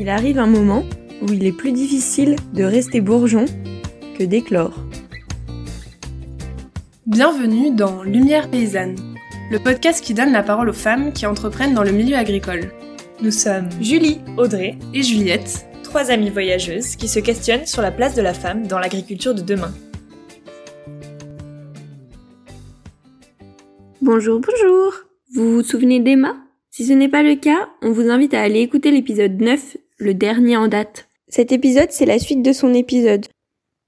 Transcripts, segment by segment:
Il arrive un moment où il est plus difficile de rester bourgeon que d'éclore. Bienvenue dans Lumière paysanne, le podcast qui donne la parole aux femmes qui entreprennent dans le milieu agricole. Nous sommes Julie, Audrey et Juliette, trois amies voyageuses qui se questionnent sur la place de la femme dans l'agriculture de demain. Bonjour, bonjour Vous vous souvenez d'Emma? Si ce n'est pas le cas, on vous invite à aller écouter l'épisode 9, le dernier en date. Cet épisode, c'est la suite de son épisode.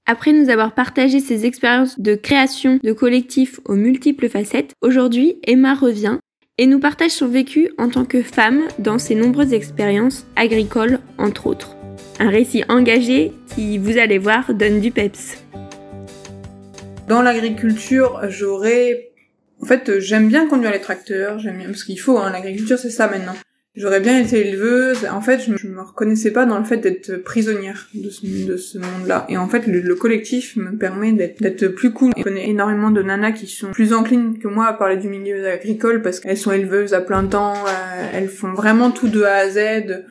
Après nous avoir partagé ses expériences de création de collectifs aux multiples facettes, aujourd'hui, Emma revient et nous partage son vécu en tant que femme dans ses nombreuses expériences agricoles, entre autres. Un récit engagé qui, vous allez voir, donne du peps. Dans l'agriculture, j'aurais... En fait, j'aime bien conduire les tracteurs, j'aime bien... Parce qu'il faut, hein, l'agriculture, c'est ça maintenant. J'aurais bien été éleveuse. En fait, je, me reconnaissais pas dans le fait d'être prisonnière de ce, de ce monde-là. Et en fait, le, collectif me permet d'être plus cool. Je connais énormément de nanas qui sont plus enclines que moi à parler du milieu agricole parce qu'elles sont éleveuses à plein temps. Euh, elles font vraiment tout de A à Z.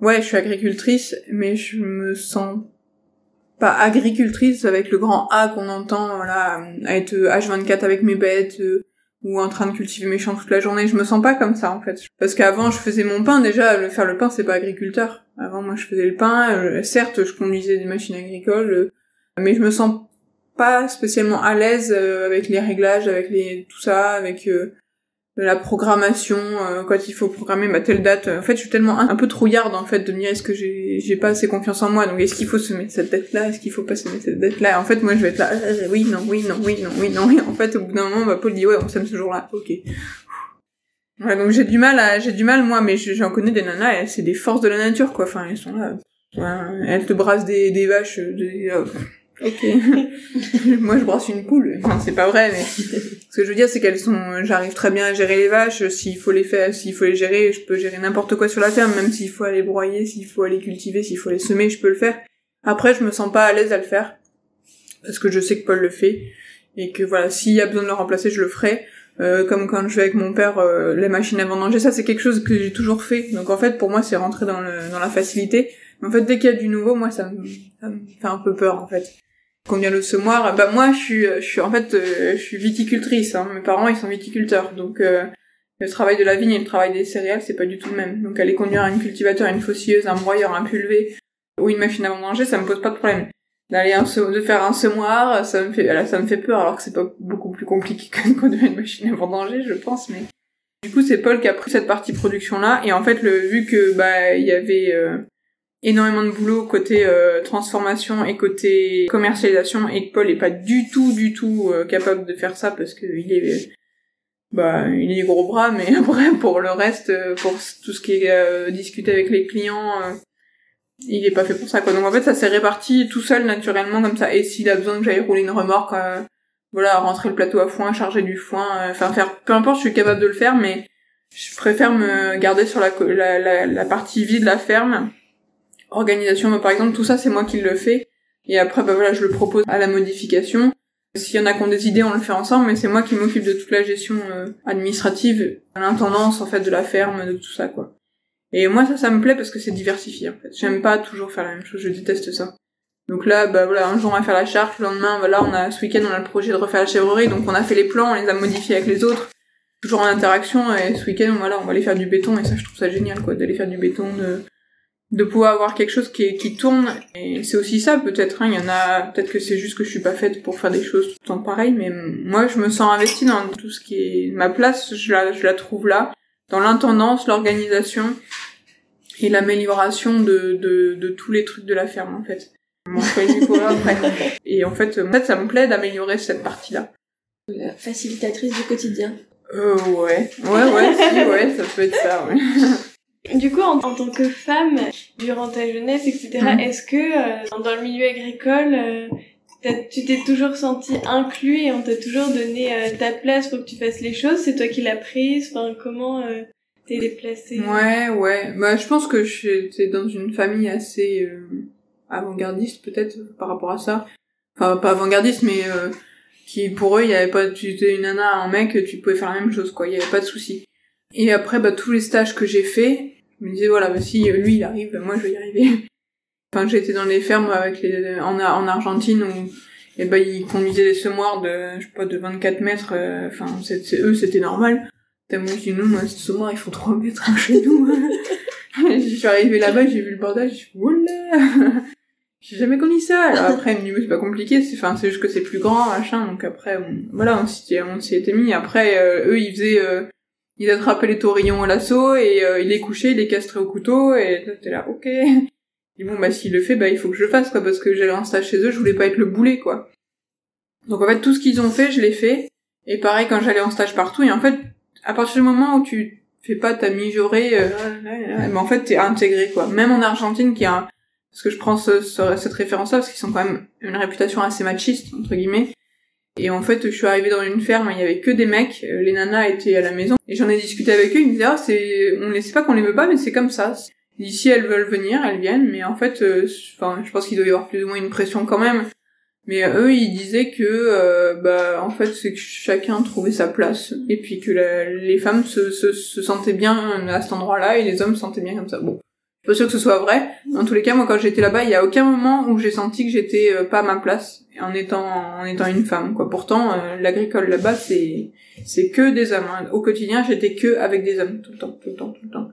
Ouais, je suis agricultrice, mais je me sens pas agricultrice avec le grand A qu'on entend, voilà, à être H24 avec mes bêtes, euh, ou en train de cultiver mes champs toute la journée. Je me sens pas comme ça en fait. Parce qu'avant je faisais mon pain déjà, le faire le pain c'est pas agriculteur. Avant moi je faisais le pain, euh, certes je conduisais des machines agricoles, euh, mais je me sens pas spécialement à l'aise euh, avec les réglages, avec les tout ça, avec la programmation euh, quand il faut programmer ma telle date. En fait je suis tellement un, peu trouillarde en fait de me dire est-ce que j'ai j'ai pas assez confiance en moi? Donc est-ce qu'il faut se mettre cette date là est-ce qu'il faut pas se mettre cette date là en fait moi je vais être là euh, oui non oui non oui non oui non et en fait au bout d'un moment ma Paul dit ouais on s'aime ce jour-là. Ok. Ouais donc j'ai du mal à j'ai du mal moi mais j'en connais des nanas c'est des forces de la nature quoi. Enfin elles sont là. Elles te brassent des des vaches des, euh, Ok. Moi, je brasse une poule. Enfin, c'est pas vrai, mais ce que je veux dire, c'est qu'elles sont. J'arrive très bien à gérer les vaches. S'il faut les faire, s'il faut les gérer, je peux gérer n'importe quoi sur la ferme, même s'il faut aller broyer, s'il faut aller cultiver, s'il faut les semer, je peux le faire. Après, je me sens pas à l'aise à le faire parce que je sais que Paul le fait et que voilà, s'il y a besoin de le remplacer, je le ferai. Euh, comme quand je vais avec mon père euh, les machines à vendanger, ça c'est quelque chose que j'ai toujours fait. Donc en fait, pour moi, c'est rentrer dans, le, dans la facilité. Mais en fait, dès qu'il y a du nouveau, moi, ça me, ça me fait un peu peur en fait. Combien le semoir Bah moi, je suis, je suis en fait, euh, je suis viticultrice. Hein. Mes parents, ils sont viticulteurs, donc euh, le travail de la vigne et le travail des céréales, c'est pas du tout le même. Donc aller conduire un cultivateur, une faucilleuse, un broyeur, un pulvé ou une machine à vendanger, ça me pose pas de problème. D'aller de faire un semoir, ça me fait, là, ça me fait peur, alors que c'est pas beaucoup plus compliqué que de conduire une machine à vendanger, je pense. Mais du coup, c'est Paul qui a pris cette partie production là, et en fait, le vu que bah il y avait euh, énormément de boulot côté euh, transformation et côté commercialisation et que Paul est pas du tout du tout euh, capable de faire ça parce que il est bah il est gros bras mais après pour le reste euh, pour tout ce qui est discuté avec les clients il est pas fait pour ça quoi. Donc en fait ça s'est réparti tout seul naturellement comme ça. Et s'il a besoin que j'aille rouler une remorque voilà rentrer le plateau à foin charger du foin enfin faire peu importe je suis capable de le faire mais je préfère me garder sur la, la, la, la partie vie de la ferme organisation, par exemple, tout ça, c'est moi qui le fais. Et après, bah voilà, je le propose à la modification. S'il y en a qui ont des idées, on le fait ensemble, mais c'est moi qui m'occupe de toute la gestion euh, administrative, l'intendance, en fait, de la ferme, de tout ça, quoi. Et moi, ça, ça me plaît parce que c'est diversifié, en fait. J'aime pas toujours faire la même chose, je déteste ça. Donc là, bah voilà, un jour on va faire la charte, le lendemain, voilà, on a, ce week-end, on a le projet de refaire la chèvrerie, donc on a fait les plans, on les a modifiés avec les autres. Toujours en interaction, et ce week-end, voilà, on va aller faire du béton, et ça, je trouve ça génial, quoi, d'aller faire du béton, de, de pouvoir avoir quelque chose qui, qui tourne. Et c'est aussi ça, peut-être. Hein. Il y en a, peut-être que c'est juste que je suis pas faite pour faire des choses tout le temps pareilles, mais moi, je me sens investie dans tout ce qui est ma place. Je la, je la trouve là, dans l'intendance, l'organisation et l'amélioration de, de, de tous les trucs de la ferme, en fait. Et en fait, en fait, ça me plaît d'améliorer cette partie-là. La facilitatrice du quotidien. Euh, ouais. Ouais, ouais, si, ouais, ça peut être ça, ouais. Du coup, en, tant que femme, durant ta jeunesse, etc., mhm. est-ce que euh, dans le milieu agricole, euh, tu t'es toujours senti inclus et on t'a toujours donné euh, ta place pour que tu fasses les choses? C'est toi qui l'as prise? Enfin, comment t'es déplacée? Ouais, ouais. Bah, je pense que j'étais dans une famille assez avant-gardiste, peut-être, par rapport à ça. Enfin, pas avant-gardiste, mais qui, pour eux, il y avait pas... Tu étais une nana, un mec, tu pouvais faire la même chose, quoi. Il y avait pas de souci. Et après, bah, tous les stages que j'ai faits, Je me disais, voilà, bah, si lui, il arrive, moi, je vais y arriver. Enfin, j'étais dans les fermes avec les, en, en Argentine où, et ben, ils conduisaient des semoirs de, je sais pas, de 24 mètres, euh, enfin, c'est, eux, c'était normal. Tellement je dis, nous, moi, ces semoirs, ils font 3 mètres hein, chez nous. je suis arrivée là-bas, j'ai vu le bordel, je suis oula! j'ai jamais connu ça. Alors après, il dit, c'est pas compliqué, c'est, enfin, c'est juste que c'est plus grand, machin, donc après, voilà, on s'y, on s'y était mis. Après, euh, eux, ils faisaient, euh, ils attrapaient les taurillons au lasso, et euh, ils les couchaient, ils les castraient au couteau, et t'es là, ok. Et bon, bah, s'il le fait, bah, il faut que je le fasse, quoi, parce que j'allais en stage chez eux, je voulais pas être le boulet, quoi. Donc, en fait, tout ce qu'ils ont fait, je l'ai fait. Et pareil, quand j'allais en stage partout, et en fait, à partir du moment où tu fais pas ta mijaurée, euh, en fait, t'es intégré, quoi. Même en Argentine, qui a, parce que je prends ce, cette référence-là, parce qu'ils sont quand même une réputation assez machiste, entre guillemets. Et en fait, je suis arrivée dans une ferme, il y avait que des mecs, euh, les nanas étaient à la maison, et j'en ai discuté avec eux, ils me disaient, ah, c'est, on ne sait pas qu'on les veut pas, mais c'est comme ça. Ici, elles veulent venir, elles viennent, mais en fait, euh, enfin, je pense qu'il doit y avoir plus ou moins une pression quand même. Mais eux, ils disaient que, euh, bah, en fait, c'est que chacun trouvait sa place, et puis que les femmes se, se, se, sentaient bien à cet endroit-là, et les hommes se sentaient bien comme ça. Bon, pas sûre que ce soit vrai. En tous les cas, moi, quand j'étais là-bas, il y a aucun moment où j'ai senti que j'étais euh, pas à ma place, en étant, en étant une femme, quoi. Pourtant, l'agricole là-bas, c'est, c'est que des hommes. Hein. Au quotidien, j'étais que avec des hommes, tout le temps, tout le temps, tout le temps.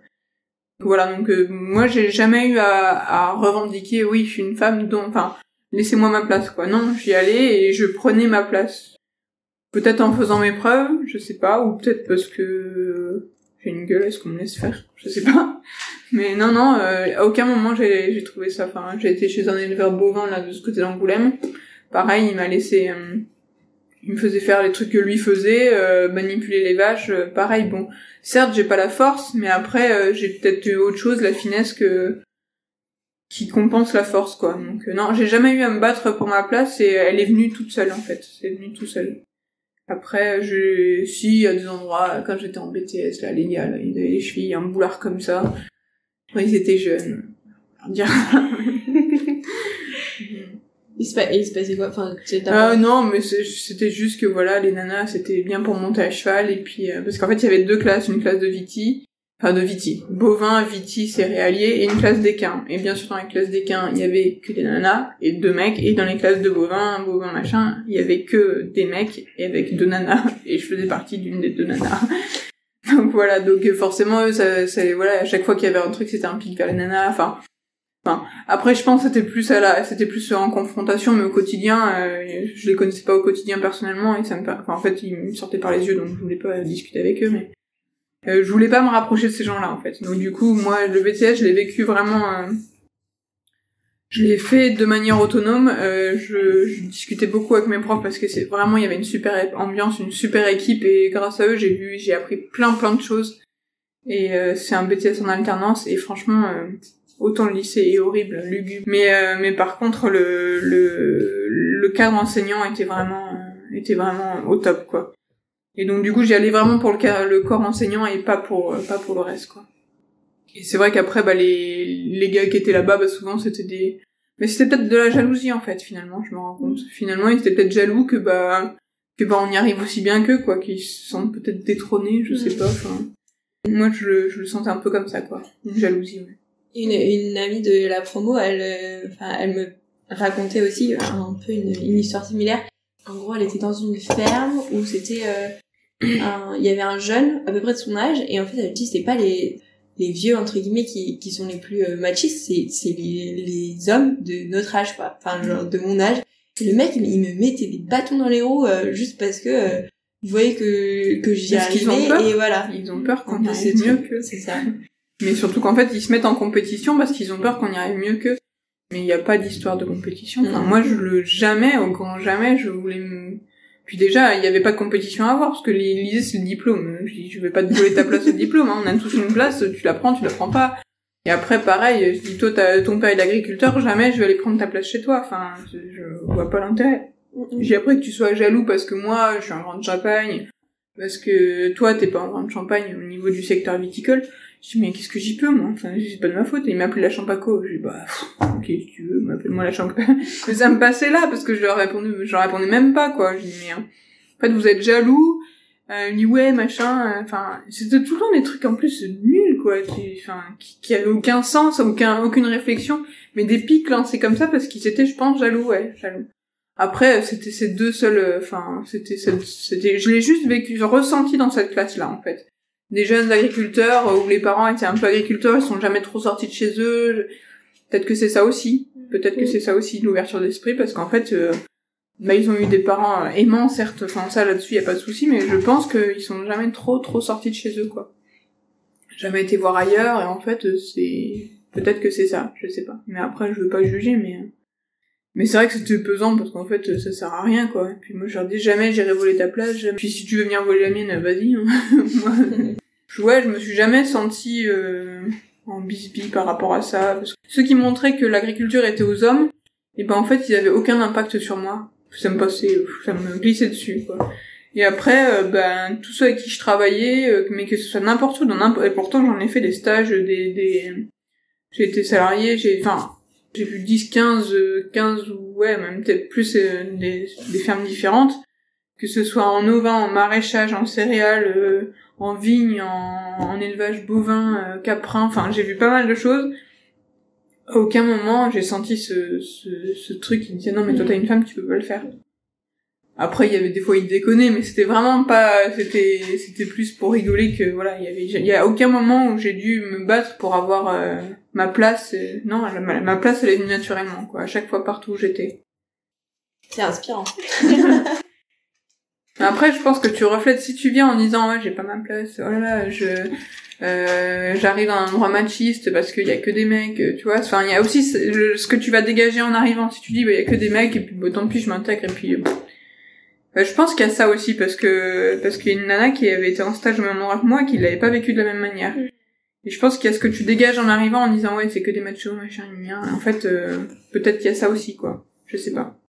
Voilà, donc euh, moi j'ai jamais eu à, à, revendiquer oui je suis une femme donc enfin laissez-moi ma place quoi. Non, j'y allais et je prenais ma place. Peut-être en faisant mes preuves, je sais pas, ou peut-être parce que j'ai une gueule, est-ce qu'on me laisse faire? Je sais pas. Mais non, non, euh, à aucun moment j'ai, trouvé ça. Enfin, j'ai été chez un éleveur bovin là de ce côté d'Angoulême. Pareil, il m'a laissé, euh, il me faisait faire les trucs que lui faisait, euh, manipuler les vaches. pareil, bon, certes j'ai pas la force, mais après euh, j'ai peut-être eu autre chose, la finesse que qui compense la force quoi. Donc euh, non, j'ai jamais eu à me battre pour ma place et elle est venue toute seule en fait. C'est venu tout seul. Après, je, si, à des endroits, quand j'étais en BTS, là, les gars, là, ils avaient les chevilles, un boulard comme ça. ils étaient jeunes. Dire. Il se, il se passait quoi? Enfin, euh, non, mais c'était juste que voilà, les nanas, c'était bien pour monter à cheval et puis euh, parce qu'en fait, il y avait deux classes, une classe de viti, enfin de viti, bovin, viti, céréalier et une classe d'équin. Et bien sûr, dans la classe d'équin, il y avait que des nanas et deux mecs, et dans les classes de bovin, bovin machin, il y avait que des mecs et avec deux nanas. Et je faisais partie d'une des deux nanas. donc voilà, donc forcément, eux, ça, ça, voilà, à chaque fois qu'il y avait un truc, c'était un pic vers les nanas. Enfin, Enfin, après, je pense que c'était plus à la, c'était plus en confrontation, mais au quotidien, euh, je les connaissais pas au quotidien personnellement et ça me, enfin, en fait, ils me sortaient par les yeux, donc je voulais pas discuter avec eux, mais euh, je voulais pas me rapprocher de ces gens-là, en fait. Donc du coup, moi, le BTS, je l'ai vécu vraiment, euh, je l'ai fait de manière autonome. Euh, je, je, discutais beaucoup avec mes profs parce que c'est vraiment, il y avait une super ambiance, une super équipe et grâce à eux, j'ai vu, j'ai appris plein, plein de choses. Et c'est un BTS en alternance et franchement Autant le lycée est horrible, lugubre. Mais euh, mais par contre le le le cadre enseignant était vraiment euh, était vraiment au top quoi. Et donc du coup j'y allais vraiment pour le le corps enseignant et pas pour euh, pas pour le reste quoi. Et c'est vrai qu'après bah les les gars qui étaient là-bas bah souvent c'était des mais c'était peut-être de la jalousie en fait finalement je me rends compte. Finalement ils étaient peut-être jaloux que bah que bah on y arrive aussi bien qu'eux quoi qu'ils se sentent peut-être détrônés je sais mm. pas enfin moi je, je le sentais un peu comme ça quoi une jalousie ouais une, une amie de la promo, elle, euh, enfin, elle me racontait aussi un peu une, une, histoire similaire. En gros, elle était dans une ferme où c'était, euh, il y avait un jeune à peu près de son âge et en fait, elle dit c'était pas les les vieux entre guillemets qui, qui sont les plus euh, machistes, c'est c'est les, les hommes de notre âge quoi, enfin genre de mon âge. Et le mec, il me mettait des bâtons dans les roues juste parce que il voyait que que j'y arrivais et voilà. Ils ont peur qu'on arrive mieux que. C'est ça. Mais surtout qu'en fait, ils se mettent en compétition parce qu'ils ont peur qu'on y arrive mieux qu'eux. Mais il n'y a pas d'histoire de compétition. Enfin, mm. moi, je le jamais, au grand jamais, je voulais me... Puis déjà, il n'y avait pas de compétition à avoir, parce que l'Élysée, c'est le diplôme. Je dis, je vais pas te voler ta place au diplôme, hein. on a tous une place, tu la prends, tu la prends pas. Et après, pareil, je dis, toi, ton père est agriculteur, jamais je vais aller prendre ta place chez toi. Enfin, je, je vois pas l'intérêt. J'ai appris que tu sois jaloux parce que moi, je suis un grand de Champagne, parce que toi, t'es pas un grand de Champagne au niveau du secteur viticole. Je dis, mais qu'est-ce que j'y peux, moi? Enfin, c'est pas de ma faute. Et il m'a appelé la Champaco. J'ai dit, bah, ok, si tu veux, m'appelle-moi la Champaco. mais ça me passait là, parce que je leur répondais, je leur répondais même pas, quoi. Je dis, mais, en fait, vous êtes jaloux, euh, il dit ouais machin euh, enfin c'était tout le temps des trucs en plus nuls quoi enfin qui, qui avaient aucun sens aucun aucune réflexion mais des pics lancés comme ça parce qu'ils étaient je pense jaloux ouais jaloux après c'était ces deux seuls euh, enfin c'était c'était je l'ai juste vécu ressenti dans cette classe là en fait des jeunes agriculteurs euh, où les parents étaient un peu agriculteurs ils sont jamais trop sortis de chez eux. Peut-être que c'est ça aussi. Peut-être que c'est ça aussi l'ouverture d'esprit parce qu'en fait euh, bah ils ont eu des parents aimants certes. Enfin ça là-dessus y a pas de souci mais je pense qu'ils sont jamais trop trop sortis de chez eux quoi. Jamais été voir ailleurs et en fait c'est peut-être que c'est ça je sais pas. Mais après je veux pas juger mais mais c'est vrai que c'était pesant parce qu'en fait ça sert à rien quoi. Et puis moi je leur dis jamais j'irai voler ta place jamais. puis si tu veux venir voler la mienne vas-y hein. ouais je me suis jamais sentie euh, en bisbille par rapport à ça parce ceux qui montraient que l'agriculture était aux hommes et ben en fait ils avaient aucun impact sur moi. Ça me passait ça me glissait dessus quoi. Et après euh, ben tous ceux avec qui je travaillais euh, mais que ce soit n'importe où dans n'importe et pourtant j'en ai fait des stages des des j'ai été salarié j'ai enfin j'ai vu 10 15 euh, 15 ou ouais même peut-être plus euh, des, des fermes différentes. Que ce soit en ovin en maraîchage en céréales euh, en vigne en, en élevage bovin euh, caprin enfin j'ai vu pas mal de choses. À aucun moment j'ai senti ce, ce, ce truc qui me disait non mais toi t'as une femme tu peux pas le faire. Après il y avait des fois il déconnait mais c'était vraiment pas c'était c'était plus pour rigoler que voilà il y avait il y a aucun moment où j'ai dû me battre pour avoir euh, ma place euh, non ma, ma place elle est venue naturellement quoi à chaque fois partout où j'étais. C'est inspirant. après je pense que tu reflètes si tu viens en disant ouais j'ai pas ma place oh là là je euh, j'arrive dans un endroit machiste parce qu'il y a que des mecs tu vois. Enfin il y a aussi ce, que tu vas dégager en arrivant. Si tu dis bah il y a que des mecs et puis bon, tant pis je m'intègre et puis euh, euh, je pense qu'il y a ça aussi parce que parce qu'il y a une nana qui avait été en stage au même endroit que moi qui l'avait pas vécu de la même manière. Et je pense qu'il y a ce que tu dégages en arrivant en disant ouais c'est que des machos machin gna. en fait euh, peut-être qu'il y a ça aussi quoi. Je sais pas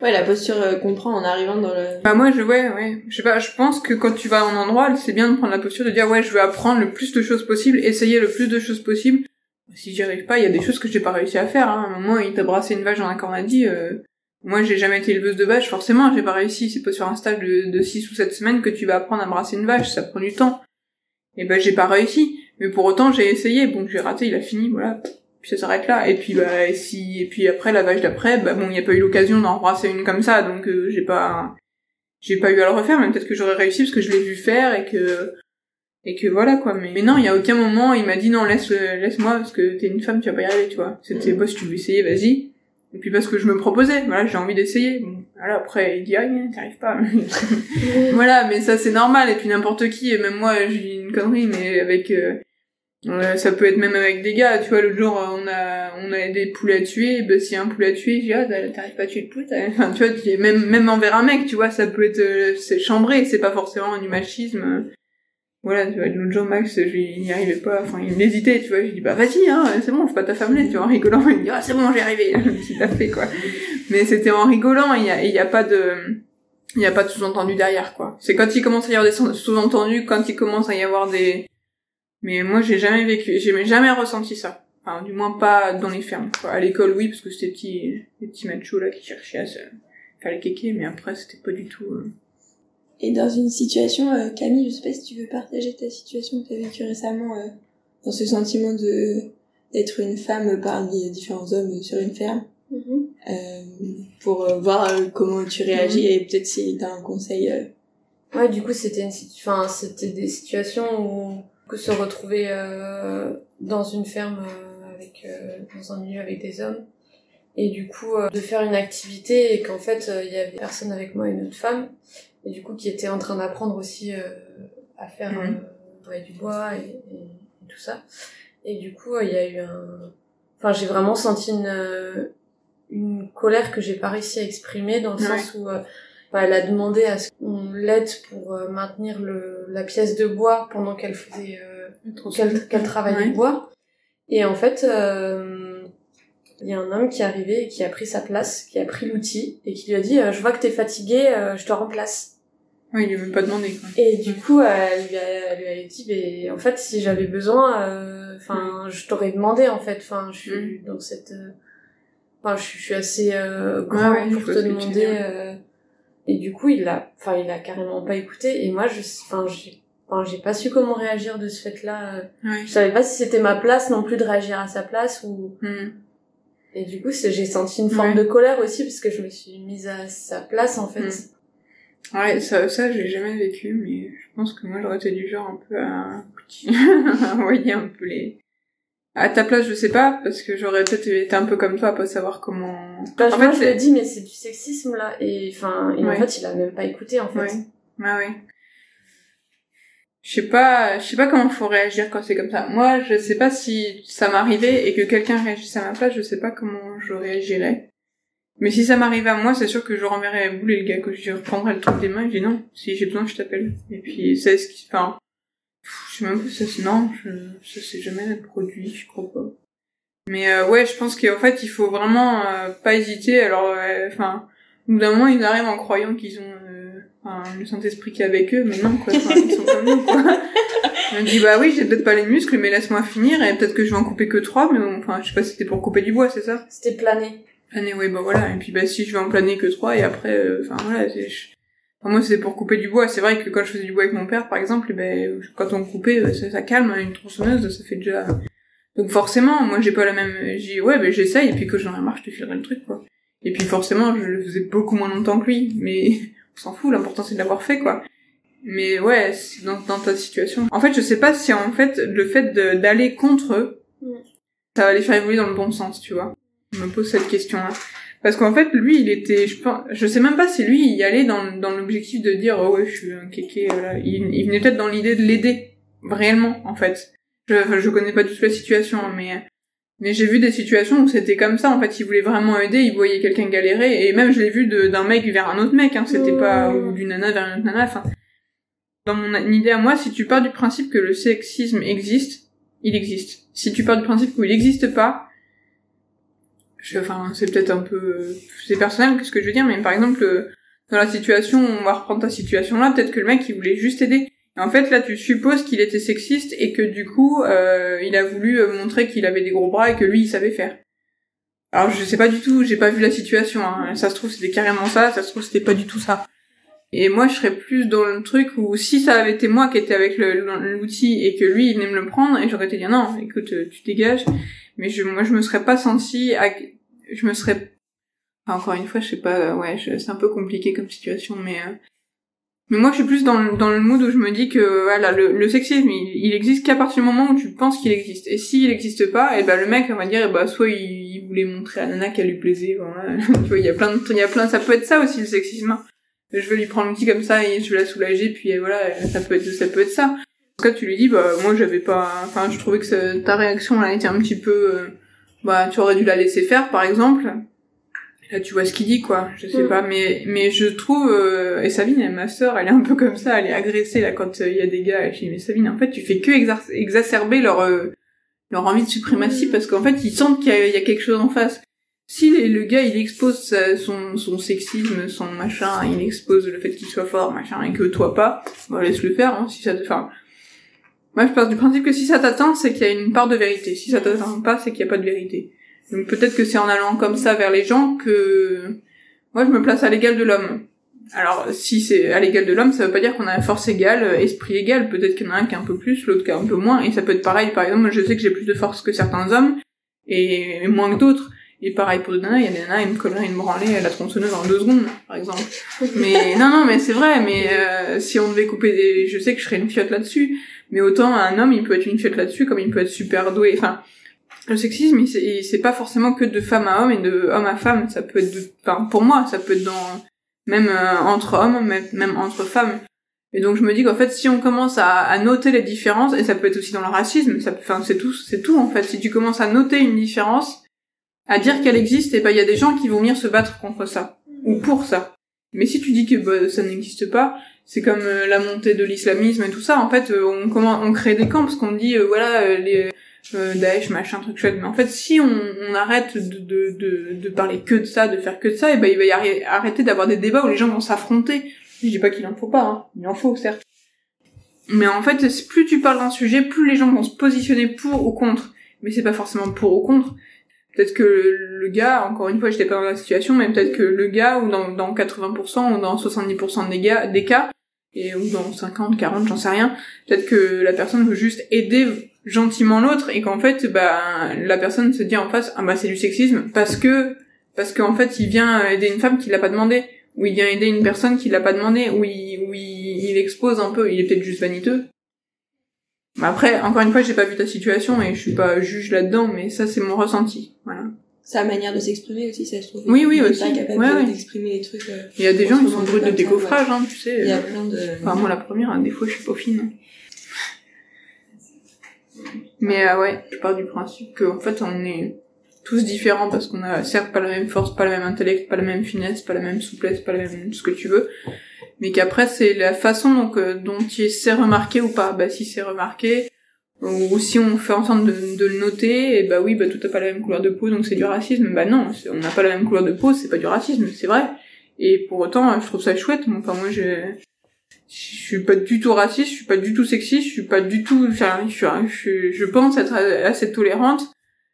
Ouais, la posture euh, qu'on prend en arrivant dans le... bah moi je ouais ouais. Je sais pas je pense que quand tu vas à un endroit c'est bien de prendre la posture de dire ouais je veux apprendre le plus de choses possible essayer le plus de choses possible. Si j'y arrive pas il y a des choses que j'ai pas réussi à faire hein. à un il t'a brassé une vache dans un cornadie euh... moi j'ai jamais été éleveuse de vache forcément j'ai pas réussi. C'est pas sur un stage de, de 6 ou 7 semaines que tu vas apprendre à brasser une vache ça prend du temps. Et ben j'ai pas réussi. Mais pour autant j'ai essayé. Bon j'ai raté il a fini voilà puis ça s'arrête là. Et puis bah et si et puis après la vache d'après bah bon il y a pas eu l'occasion d'en brasser une comme ça donc euh, j'ai pas j'ai pas eu à le refaire mais peut-être que j'aurais réussi parce que je l'ai vu faire et que et que voilà quoi. Mais, mais non il y a aucun moment il m'a dit non laisse laisse moi parce que t'es une femme tu vas pas y arriver tu vois. C'était boss tu veux essayer vas-y. Et puis parce que je me proposais voilà j'ai envie d'essayer. Bon voilà après il dit ah t'arrives pas. Voilà mais ça c'est normal. Et puis n'importe qui et même moi j'ai une connerie mais avec euh, euh, ça peut être même avec des gars, tu vois, l'autre jour, euh, on a, on a des poulets à tuer, bah, s'il un poulet à tuer, je dis, ah, t'arrives pas à tuer le poulet, enfin, tu vois, tu- même, même envers un mec, tu vois, ça peut être, euh, c'est chambré, c'est pas forcément du machisme. Voilà, tu vois, l'autre jour, Max, il n'y arrivait pas, enfin, il hésitait, tu vois, je dis, bah, vas-y, hein, c'est bon, fais pas ta femmelette, tu vois, en rigolant, il dit, ah, c'est bon, j'ai arrivé, il a fait, quoi. Mais c'était en rigolant, il y a, il y a pas de, il y a pas de sous-entendu derrière, quoi. C'est quand il commence à y avoir des sous-entendus, quand il commence à y avoir des, mais moi, j'ai jamais vécu, j'ai jamais ressenti ça. Enfin, du moins pas dans les fermes. quoi. À l'école, oui, parce que c'était des petits, des petits machos là qui cherchaient à se faire les kékés, mais après, c'était pas du tout. euh, Et dans une situation, euh, Camille, je sais pas si tu veux partager ta situation que tu as vécue récemment, euh, dans ce sentiment de d'être une femme parmi différents hommes sur une ferme, euh, pour euh, voir euh, comment tu réagis et peut-être si tu as un conseil. euh. Ouais, du coup, c'était une enfin, c'était des situations où que se retrouver euh, dans une ferme euh, avec euh, dans un milieu avec des hommes. Et du coup euh, de faire une activité et qu'en fait euh, il y avait personne avec moi une autre femme et du coup qui était en train d'apprendre aussi euh, à faire ouais, du bois et, et- et tout ça. Et du coup il y a eu un enfin j'ai vraiment senti une une colère que j'ai pas réussi à exprimer dans le Ouais. sens où euh, bah, elle a demandé à ce qu'on l'aide pour euh, maintenir le, la pièce de bois pendant qu'elle faisait euh, qu'elle qu'elle travaillait Ouais. le bois. Et en fait, euh, il y a un homme qui est arrivé et qui a pris sa place, qui a pris l'outil et qui lui a dit euh, Je vois que t'es fatigué, euh, je te remplace. Ouais, il lui a même pas demandé, quoi. Et du coup, elle lui a, elle lui a dit Mais en fait, si j'avais besoin, euh, enfin, je t'aurais demandé en fait. Enfin, je suis dans cette. Enfin, je, suis- je suis assez euh, ouais, je pour te demander. euh, Et du coup, il a, enfin, il a carrément pas écouté. Et moi, je, enfin, j'ai, enfin, j'ai pas su comment réagir de ce fait-là. Ouais. Je savais pas si c'était ma place non plus de réagir à sa place ou. Hmm. Et du coup, j'ai senti une forme Ouais. de colère aussi parce que je me suis mise à sa place en fait. Mm. Ouais, ça, ça, j'ai jamais vécu, mais je pense que moi, j'aurais été du genre un peu à, à envoyer un peu les... À ta place, je sais pas, parce que j'aurais peut-être été un peu comme toi, à pas savoir comment... Bah, en moi, fait, je c'est... dit, mais c'est du sexisme là. Et enfin, et en fait, il a même pas écouté en fait. Ouais. Ah ouais. Je sais pas, je sais pas comment faut réagir quand c'est comme ça. Moi, je sais pas si ça m'arrivait et que quelqu'un réagisse à ma place, je sais pas comment je réagirais. Mais si ça m'arrivait à moi, c'est sûr que je renverrais bouler le gars, que je reprendrais le truc des mains et je dis non, si j'ai besoin, je t'appelle. Et puis, c'est ce qui, enfin, je sais même pas si ça, se- non, je, ça s'est jamais produit, je crois pas. Mais euh, ouais, je pense qu'en fait, il faut vraiment euh, pas hésiter. Alors, euh, enfin, au bout d'un moment, ils arrivent en croyant qu'ils ont euh, le Saint-Esprit qui est avec eux, mais non, quoi. Ils sont comme nous, quoi. On dit, bah oui, j'ai peut-être pas les muscles, mais laisse-moi finir, et peut-être que je vais en couper que trois, mais bon, enfin, je sais pas si c'était pour couper du bois, c'est ça? C'était plané. Planer, oui, bah voilà. Et puis, bah si je vais en planer que trois, et après, euh, enfin, voilà, c'est... Enfin, moi, c'est pour couper du bois. C'est vrai que quand je faisais du bois avec mon père, par exemple, ben, quand on coupait, euh, ça, ça calme, hein, une tronçonneuse, ça fait déjà... Donc forcément, moi, j'ai pas la même... J'ai dit, ouais, ben j'essaye, et puis quand j'en ai marre, je te filerai le truc, quoi. Et puis forcément, je le faisais beaucoup moins longtemps que lui, mais on s'en fout, l'important c'est de l'avoir fait, quoi. Mais ouais, c'est dans, dans ta situation. En fait, je sais pas si en fait, le fait d'aller contre eux, ça va les faire évoluer dans le bon sens, tu vois. Je me pose cette question-là. Parce qu'en fait, lui, il était, je pense, je sais même pas si lui, il y allait dans, dans l'objectif de dire, oh ouais, je suis un kéké, voilà. Il, il venait peut-être dans l'idée de l'aider. Réellement, en fait. Je, je connais pas du tout la situation, mais, mais j'ai vu des situations où c'était comme ça, en fait, il voulait vraiment aider, il voyait quelqu'un galérer, et même je l'ai vu de- d'un mec vers un autre mec, hein, c'était pas, ou d'une nana vers une autre nana, enfin. Dans mon idée à moi, si tu pars du principe que le sexisme existe, il existe. Si tu pars du principe qu'il n'existe pas, enfin, c'est peut-être un peu, c'est personnel ce que je veux dire, mais par exemple, euh, dans la situation, on va reprendre ta situation là, peut-être que le mec, il voulait juste aider. Et en fait, là, tu supposes qu'il était sexiste et que du coup, euh, il a voulu euh, montrer qu'il avait des gros bras et que lui, il savait faire. Alors, je sais pas du tout, j'ai pas vu la situation, hein. Ça se trouve, c'était carrément ça, ça se trouve, c'était pas du tout ça. Et moi, je serais plus dans le truc où si ça avait été moi qui étais avec l'outil et que lui, il venait me le prendre, et j'aurais été dire non, écoute, euh, tu dégages. Mais je, moi, je me serais pas sentie, je me serais, encore une fois, je sais pas, euh, ouais, c'est un peu compliqué comme situation, mais, euh, mais moi, je suis plus dans le, dans le mood où je me dis que, voilà, le, le sexisme, il, il existe qu'à partir du moment où tu penses qu'il existe. Et s'il existe pas, et ben, le mec, on va dire, eh ben, soit il, il voulait montrer à Nana qu'elle lui plaisait, voilà. tu vois, il y a plein de, il y a plein, ça peut être ça aussi, le sexisme. hein. Je vais lui prendre l'outil comme ça et je vais la soulager, puis euh, voilà, ça peut être, ça peut être ça. En tout cas, tu lui dis, bah, moi, j'avais pas, enfin, je trouvais que ta réaction, a été un petit peu, euh, bah, tu aurais dû la laisser faire, par exemple. Là, tu vois ce qu'il dit, quoi. Je sais Mm. pas, mais, mais je trouve, euh, et Sabine, ma sœur, elle est un peu comme ça, elle est agressée, là, quand euh, il y a des gars, et je dis, mais Sabine, en fait, tu fais que exacerber leur, euh, leur envie de suprématie, parce qu'en fait, ils sentent qu'il y, y a quelque chose en face. Si les- le gars, il expose sa- son, son sexisme, son machin, il expose le fait qu'il soit fort, machin, et que toi pas, bah, laisse le faire, hein, si ça te, enfin, moi, je pars du principe que si ça t'atteint, c'est qu'il y a une part de vérité. Si ça t'atteint pas, c'est qu'il n'y a pas de vérité. Donc peut-être que c'est en allant comme ça vers les gens que moi je me place à l'égal de l'homme. Alors si c'est à l'égal de l'homme, ça veut pas dire qu'on a force égale, esprit égal. Peut-être qu'il y en a un qui a un peu plus, l'autre qui a un peu moins, et ça peut être pareil. Par exemple, je sais que j'ai plus de force que certains hommes et moins que d'autres. Et pareil pour des nanas, il y a des nanas, ils me colleraient une branlée à la tronçonneuse en deux secondes, par exemple. Mais non, non, mais c'est vrai. Mais euh, si on devait couper des, je sais que je serais une fiotte là-dessus. Mais autant un homme, il peut être une fiotte là-dessus, comme il peut être super doué. Enfin, le sexisme, c'est- pas forcément que de femme à homme et de homme à femme. Ça peut être, de, enfin, pour moi, ça peut être dans même euh, entre hommes, même, même entre femmes. Et donc je me dis qu'en fait, si on commence à, noter les différences, et ça peut être aussi dans le racisme, ça, enfin, c'est tout, c'est tout en fait. Si tu commences à noter une différence, à dire qu'elle existe, et ben il y a des gens qui vont venir se battre contre ça ou pour ça. Mais si tu dis que bah, ça n'existe pas, c'est comme euh, la montée de l'islamisme et tout ça. En fait, euh, on comment on crée des camps parce qu'on dit euh, voilà euh, les euh, Daesh machin truc chouette. Mais en fait, si on, on arrête de, de, de, de parler que de ça, de faire que de ça, et ben il va y arri- arrêter d'avoir des débats où les gens vont s'affronter. Je dis pas qu'il en faut pas, hein. il en faut certes. Mais en fait, plus tu parles d'un sujet, plus les gens vont se positionner pour ou contre. Mais c'est pas forcément pour ou contre. peut-être que le gars, encore une fois, j'étais pas dans la situation, mais peut-être que le gars, ou dans, dans 80% ou dans 70% des, gars, des cas, et ou dans 50, 40, j'en sais rien, peut-être que la personne veut juste aider gentiment l'autre et qu'en fait, bah, la personne se dit en face, ah bah c'est du sexisme parce que parce qu'en fait, il vient aider une femme qui l'a pas demandé, ou il vient aider une personne qui l'a pas demandé, ou il, ou il, expose un peu, il est peut-être juste vaniteux. Après, encore une fois, j'ai pas vu ta situation et je suis pas juge là-dedans, mais ça c'est mon ressenti. Voilà. Sa manière de s'exprimer aussi, ça se trouve. Oui, oui, aussi. pas capable Ouais, de- ouais. d'exprimer les trucs. euh, Il y a des gens qui sont bruts de décoffrage, hein, tu sais. Il y a plein de. Enfin, moi, la première, hein, des fois, je suis pas fine. Mais euh, ouais, je pars du principe qu'en fait, on est tous différents parce qu'on a certes pas la même force, pas le même intellect, pas la même finesse, pas la même souplesse, pas la même ce que tu veux. Mais qu'après, c'est la façon donc, euh, dont tu sais remarquer ou pas. Bah, si c'est remarqué, ou si on fait en sorte de, de le noter, et bah oui, bah tout n'a pas la même couleur de peau, donc c'est du racisme. Bah non, on n'a pas la même couleur de peau, c'est pas du racisme, c'est vrai. Et pour autant, je trouve ça chouette. Enfin, moi, je, je suis pas du tout raciste, je suis pas du tout sexiste, je suis pas du tout, enfin, je, je, pense être assez tolérante.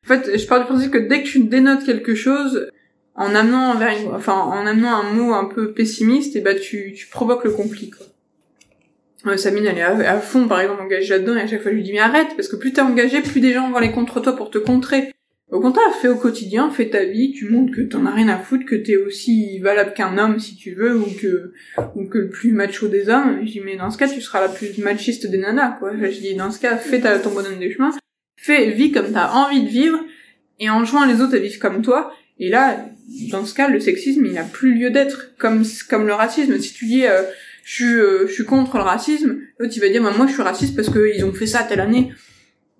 En fait, je pars du principe que dès que tu dénotes quelque chose, en amenant enfin, en amenant un mot un peu pessimiste, et bah, tu, tu provoques le conflit, quoi. Euh, Sabine, elle est à, fond, par exemple, engagée là-dedans, et à chaque fois, je lui dis, mais arrête, parce que plus t'es engagé, plus des gens vont aller contre toi pour te contrer. Au contraire, fais au quotidien, fais ta vie, tu montres que t'en as rien à foutre, que t'es aussi valable qu'un homme si tu veux, ou que, ou que le plus macho des hommes. Je dis, mais dans ce cas, tu seras la plus machiste des nanas, quoi. Je dis, dans ce cas, fais ta, ton bonhomme des chemins, fais, vis comme t'as envie de vivre, et enjoins les autres à vivre comme toi. Et là, dans ce cas, le sexisme, il n'a plus lieu d'être, comme, comme le racisme. Si tu dis, euh, je suis, euh, je suis contre le racisme, l'autre, il va dire, bah, moi, je suis raciste parce qu'ils ont fait ça telle année.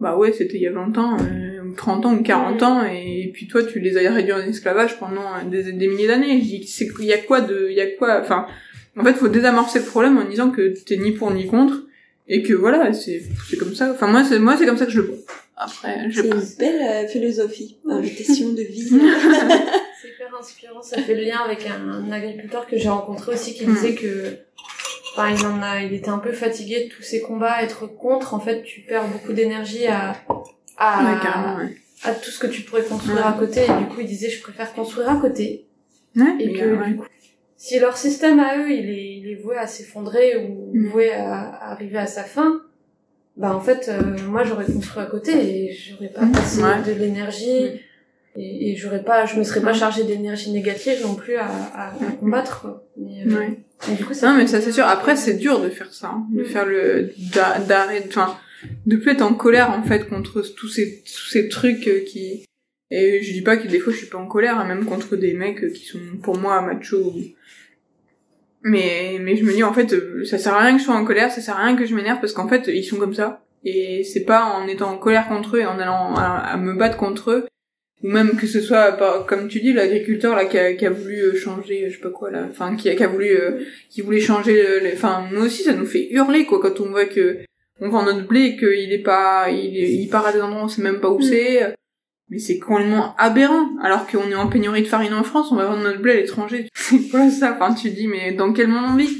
Bah ouais, c'était il y a 20 ans, euh, ou 30 ans, ou 40 ans, et puis toi, tu les as réduits en esclavage pendant des, des milliers d'années. Je dis, c'est, il y a quoi de, il y a quoi, enfin, en fait, faut désamorcer le problème en disant que t'es ni pour ni contre, et que voilà, c'est, c'est comme ça. Enfin, moi, c'est, moi, c'est comme ça que je le vois. Après, je C'est une belle euh, philosophie, invitation de vie. C'est hyper inspirant, ça fait le lien avec un, un agriculteur que j'ai rencontré aussi qui Mm. disait que enfin, il en a il était un peu fatigué de tous ces combats, être contre, en fait tu perds beaucoup d'énergie à à, Ouais, carrément, ouais. à tout ce que tu pourrais construire Ouais. à côté et du coup il disait je préfère construire à côté Ouais, et que du coup si leur système à eux il est, il est voué à s'effondrer ou Mm. voué à, à arriver à sa fin bah en fait euh, moi j'aurais construit à côté et j'aurais pas Mm. passé de l'énergie et, et j'aurais pas je me serais pas chargée d'énergie négative non plus à, à, à combattre quoi mais, euh, ouais. et du coup Non, mais ça c'est sûr. Après, c'est dur de faire ça, hein, de Mm. faire le d'a- d'arrêt, enfin, de plus être en colère en fait contre tous ces tous ces trucs euh, qui. Et je dis pas que des fois je suis pas en colère, hein, même contre des mecs euh, qui sont pour moi machos. Mais mais je me dis en fait, ça sert à rien que je sois en colère, ça sert à rien que je m'énerve parce qu'en fait ils sont comme ça. Et c'est pas en étant en colère contre eux et en allant à, à me battre contre eux même que ce soit par- comme tu dis l'agriculteur là qui a, qui a voulu euh, changer je sais pas quoi là enfin qui a, qui a voulu euh, qui voulait changer le- les enfin nous aussi ça nous fait hurler quoi quand on voit que on vend notre blé et qu'il est pas il, est- il part à des endroits on sait même pas où c'est. Mais c'est complètement aberrant. Alors qu'on est en pénurie de farine en France on va vendre notre blé à l'étranger. C'est quoi ça? Enfin tu te dis mais dans quel monde on vit?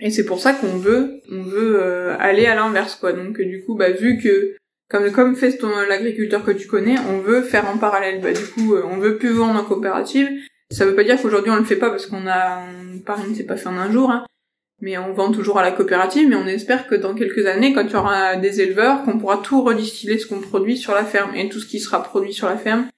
Et c'est pour ça qu'on veut on veut euh, aller à l'inverse quoi. Donc euh, du coup bah vu que comme comme fait ton l'agriculteur que tu connais, on veut faire en parallèle. Bah du coup, euh, on veut plus vendre en coopérative. Ça veut pas dire qu'aujourd'hui on le fait pas parce qu'on a on, Paris ne s'est pas fait en un jour, hein. mais on vend toujours à la coopérative. Mais on espère que dans quelques années, quand il y aura des éleveurs, qu'on pourra tout redistiller ce qu'on produit sur la ferme et tout ce qui sera produit sur la ferme,